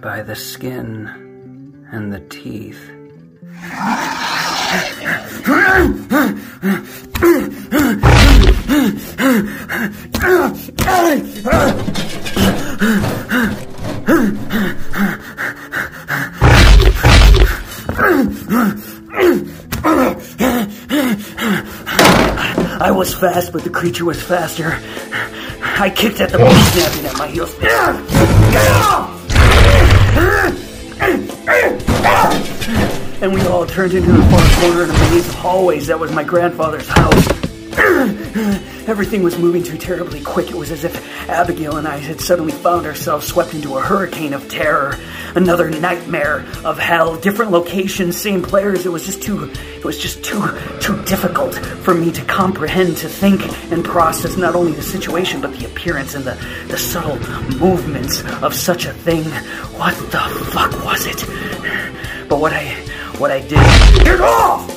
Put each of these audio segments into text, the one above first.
by the skin and the teeth. I was fast, but the creature was faster. I kicked at the bone, snapping at my heels. And we all turned into the far corner a maze of hallways that was my grandfather's house. Everything was moving too terribly quick. It was as if Abigail and I had suddenly found ourselves swept into a hurricane of terror. Another nightmare of hell. Different locations, same players. It was just too it was just too too difficult for me to comprehend, to think and process not only the situation but the appearance and the, the subtle movements of such a thing. What the fuck was it? But what I what I did Get off!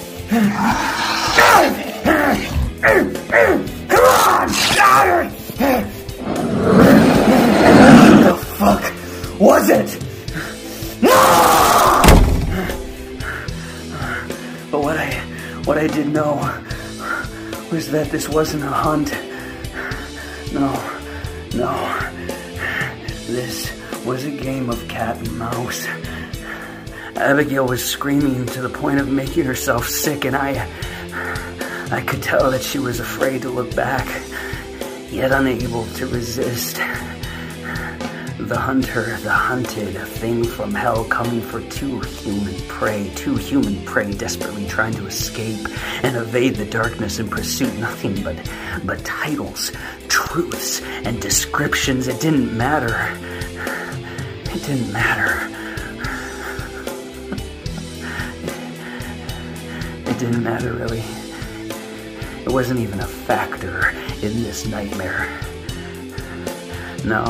Come on! What the fuck was it? No! But what I what I did know was that this wasn't a hunt. No, no. This was a game of cat and mouse. Abigail was screaming to the point of making herself sick, and I I could tell that she was afraid to look back, yet unable to resist. The hunter, the hunted, a thing from hell coming for two human prey, two human prey desperately trying to escape and evade the darkness and pursue nothing but, but titles, truths, and descriptions. It didn't matter. It didn't matter. It didn't matter really. It wasn't even a factor in this nightmare. No,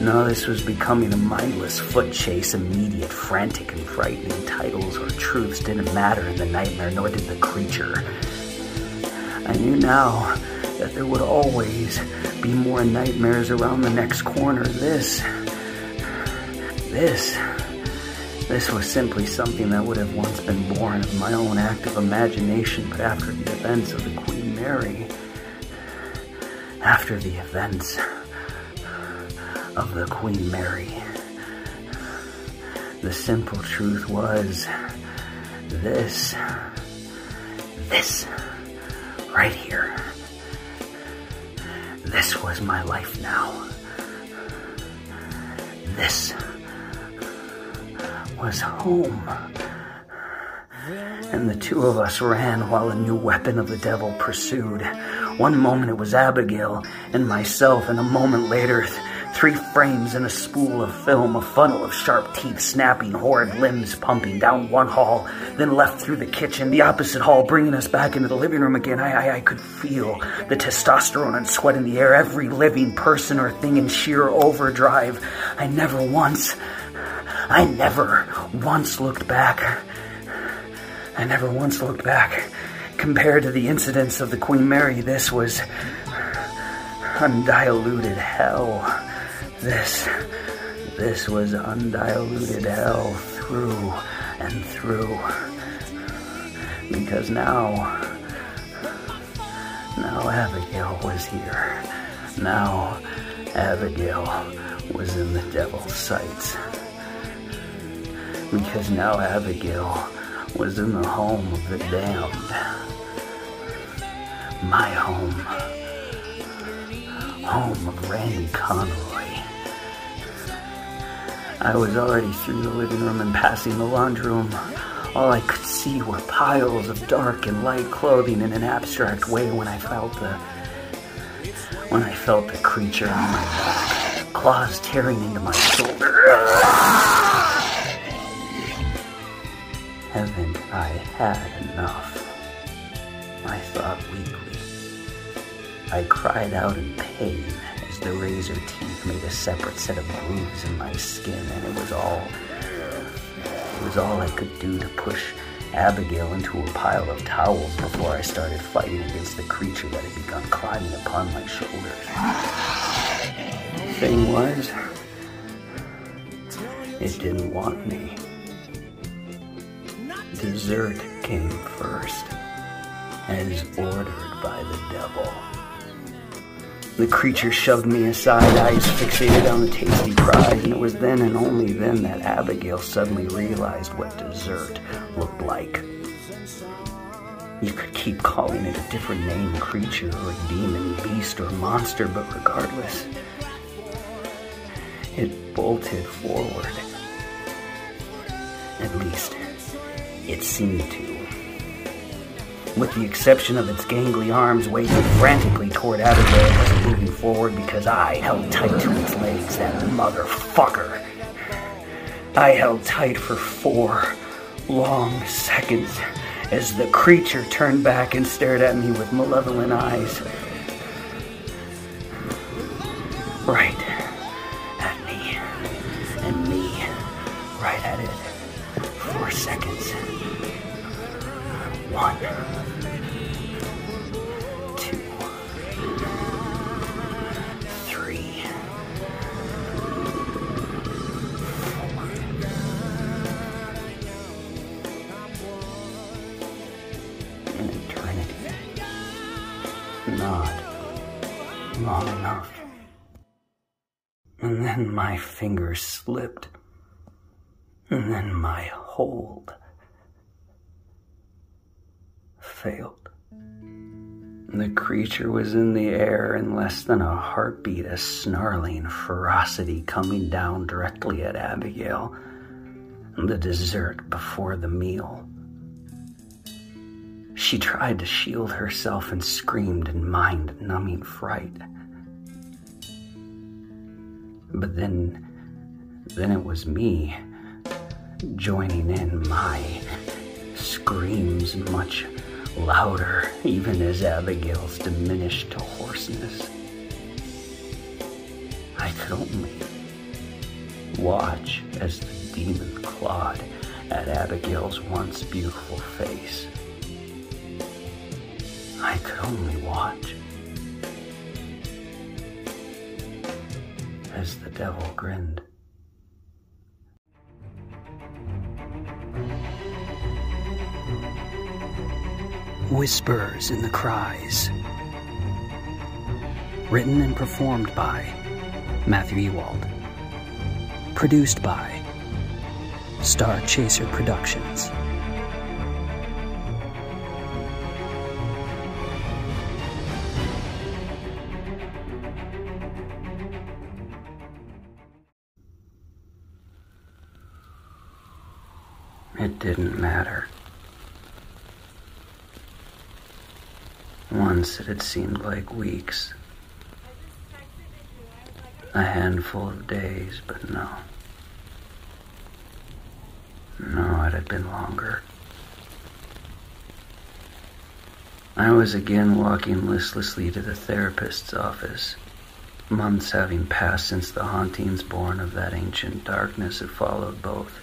no, this was becoming a mindless foot chase, immediate, frantic, and frightening. Titles or truths didn't matter in the nightmare, nor did the creature. I knew now that there would always be more nightmares around the next corner. This, this, this was simply something that would have once been born of my own active imagination, but after the events of the Queen Mary, after the events of the Queen Mary, the simple truth was this, this, right here. This was my life now. This was home. And the two of us ran while a new weapon of the devil pursued. One moment it was Abigail and myself, and a moment later, th- three frames in a spool of film, a funnel of sharp teeth snapping, horrid limbs pumping down one hall, then left through the kitchen, the opposite hall, bringing us back into the living room again. I, I, I could feel the testosterone and sweat in the air, every living person or thing in sheer overdrive. I never once I never once looked back. I never once looked back. Compared to the incidents of the Queen Mary, this was undiluted hell. This, this was undiluted hell through and through. Because now, now Abigail was here. Now Abigail was in the devil's sights because now Abigail was in the home of the damned. My home. Home of Randy Conroy. I was already through the living room and passing the laundry room. All I could see were piles of dark and light clothing in an abstract way when I felt the when I felt the creature on my back, claws tearing into my shoulder. Haven't I had enough? I thought weakly. I cried out in pain as the razor teeth made a separate set of grooves in my skin, and it was all it was all I could do to push Abigail into a pile of towels before I started fighting against the creature that had begun climbing upon my shoulders. Thing was, It didn't want me. Dessert came first, as ordered by the devil. The creature shoved me aside, eyes fixated on the tasty prize, and it was then and only then that Abigail suddenly realized what dessert looked like. You could keep calling it a different name, creature, or demon, beast, or monster, but regardless, it bolted forward. At least, it seemed to. With the exception of its gangly arms waving frantically toward Abigail, it wasn't moving forward because I held tight to its legs, that motherfucker. I held tight for four long seconds as the creature turned back and stared at me with malevolent eyes. Right One, two, three, an eternity. Not long enough. And then my fingers slipped. And then my hold failed. The creature was in the air in less than a heartbeat, a snarling ferocity coming down directly at Abigail, the dessert before the meal. She tried to shield herself and screamed in mind numbing fright. But then, then it was me joining in my screams much louder, even as Abigail's diminished to hoarseness. I could only watch as the demon clawed at Abigail's once beautiful face. I could only watch as the devil grinned. Whispers in the Cries. Written and performed by Matthew Ewald. Produced by Star Chaser Productions. It didn't matter. Once it had seemed like weeks, a handful of days, but no. No, it had been longer. I was again walking listlessly to the therapist's office, months having passed since the hauntings born of that ancient darkness had followed both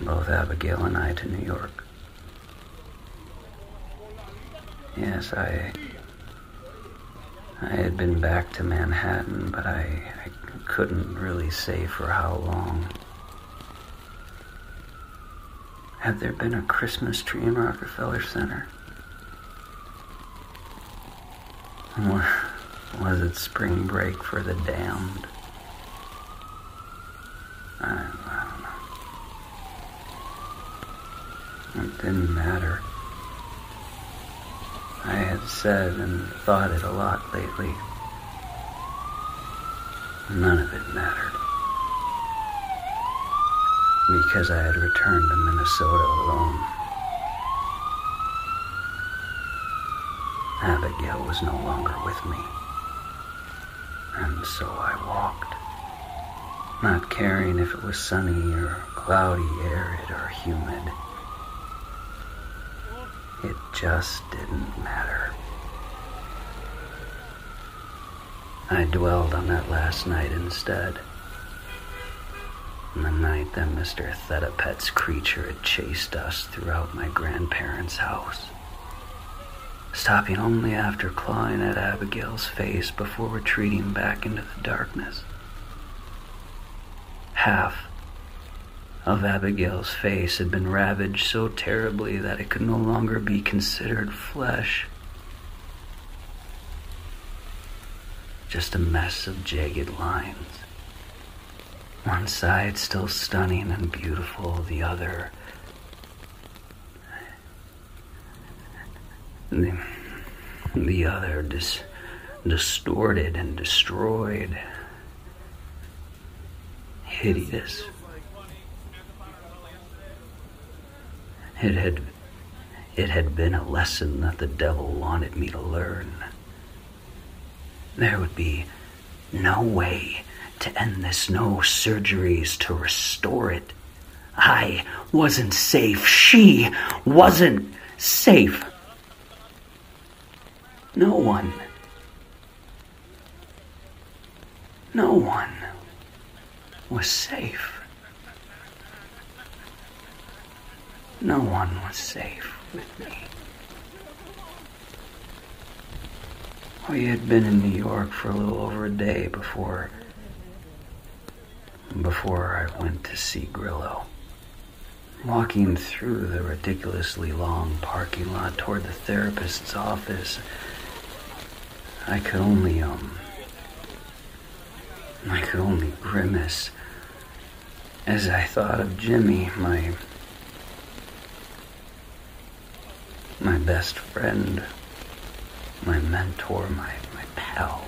both Abigail and I to New York. Yes, I I had been back to Manhattan, but I, I couldn't really say for how long. Had there been a Christmas tree in Rockefeller Center? Or was it spring break for the damned? I, I don't know. It didn't matter. I had said and thought it a lot lately. None of it mattered. Because I had returned to Minnesota alone. Abigail was no longer with me. And so I walked, not caring if it was sunny or cloudy, arid or humid. It just didn't matter. I dwelled on that last night instead. The night that Mr. Thetapet's creature had chased us throughout my grandparents' house, stopping only after clawing at Abigail's face before retreating back into the darkness. Half of Abigail's face had been ravaged so terribly that it could no longer be considered flesh. Just a mess of jagged lines. One side still stunning and beautiful, the other. The, the other dis, distorted and destroyed. Hideous. It had, it had been a lesson that the devil wanted me to learn. There would be no way to end this, no surgeries to restore it. I wasn't safe. She wasn't safe. No one. No one was safe. No one was safe with me. We had been in New York for a little over a day before before I went to see Grillo. Walking through the ridiculously long parking lot toward the therapist's office, I could only um I could only grimace as I thought of Jimmy, my my best friend, my mentor, my, my pal.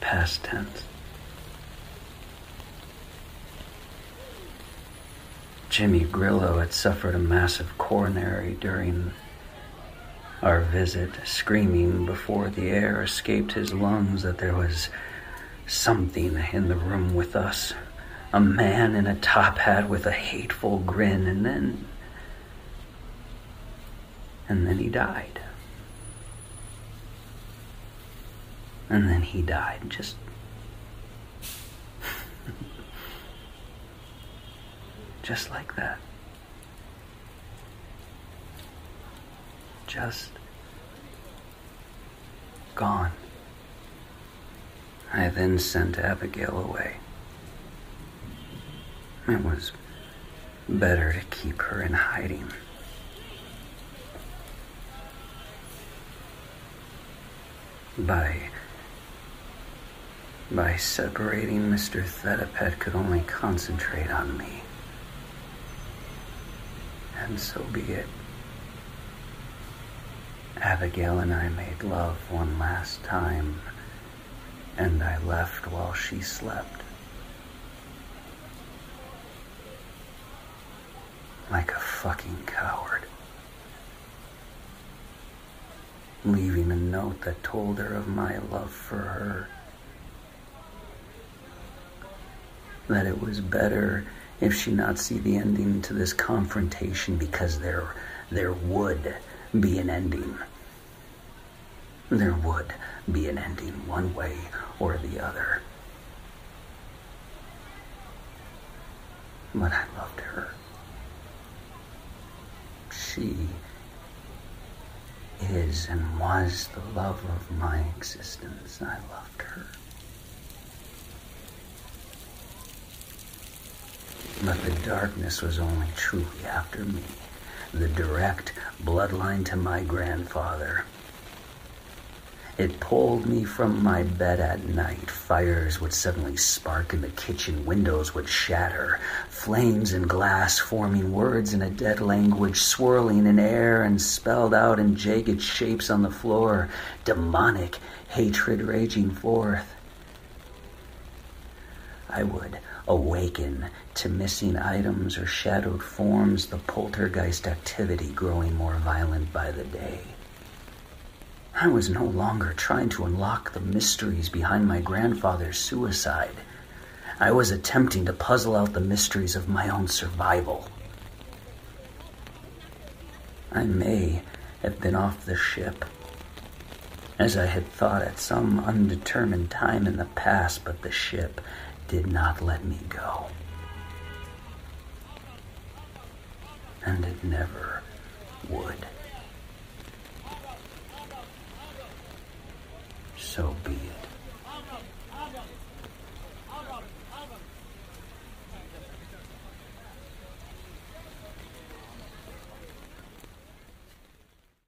Past tense. Jimmy Grillo had suffered a massive coronary during our visit, screaming before the air escaped his lungs that there was something in the room with us a man in a top hat with a hateful grin, and then. And then he died. And then he died, just. just like that. Just. gone. I then sent Abigail away. It was better to keep her in hiding. By by separating, Mr. Thedapet could only concentrate on me. And so be it. Abigail and I made love one last time, and I left while she slept. like a fucking coward. Leaving a note that told her of my love for her. That it was better if she not see the ending to this confrontation because there there would be an ending. There would be an ending one way or the other. But I loved her she is and was the love of my existence. I loved her. But the darkness was only truly after me, the direct bloodline to my grandfather. It pulled me from my bed at night. Fires would suddenly spark in the kitchen. Windows would shatter. Flames and glass forming words in a dead language, swirling in air and spelled out in jagged shapes on the floor. Demonic hatred raging forth. I would awaken to missing items or shadowed forms, the poltergeist activity growing more violent by the day. I was no longer trying to unlock the mysteries behind my grandfather's suicide. I was attempting to puzzle out the mysteries of my own survival. I may have been off the ship, as I had thought at some undetermined time in the past, but the ship did not let me go. And it never would. So be it.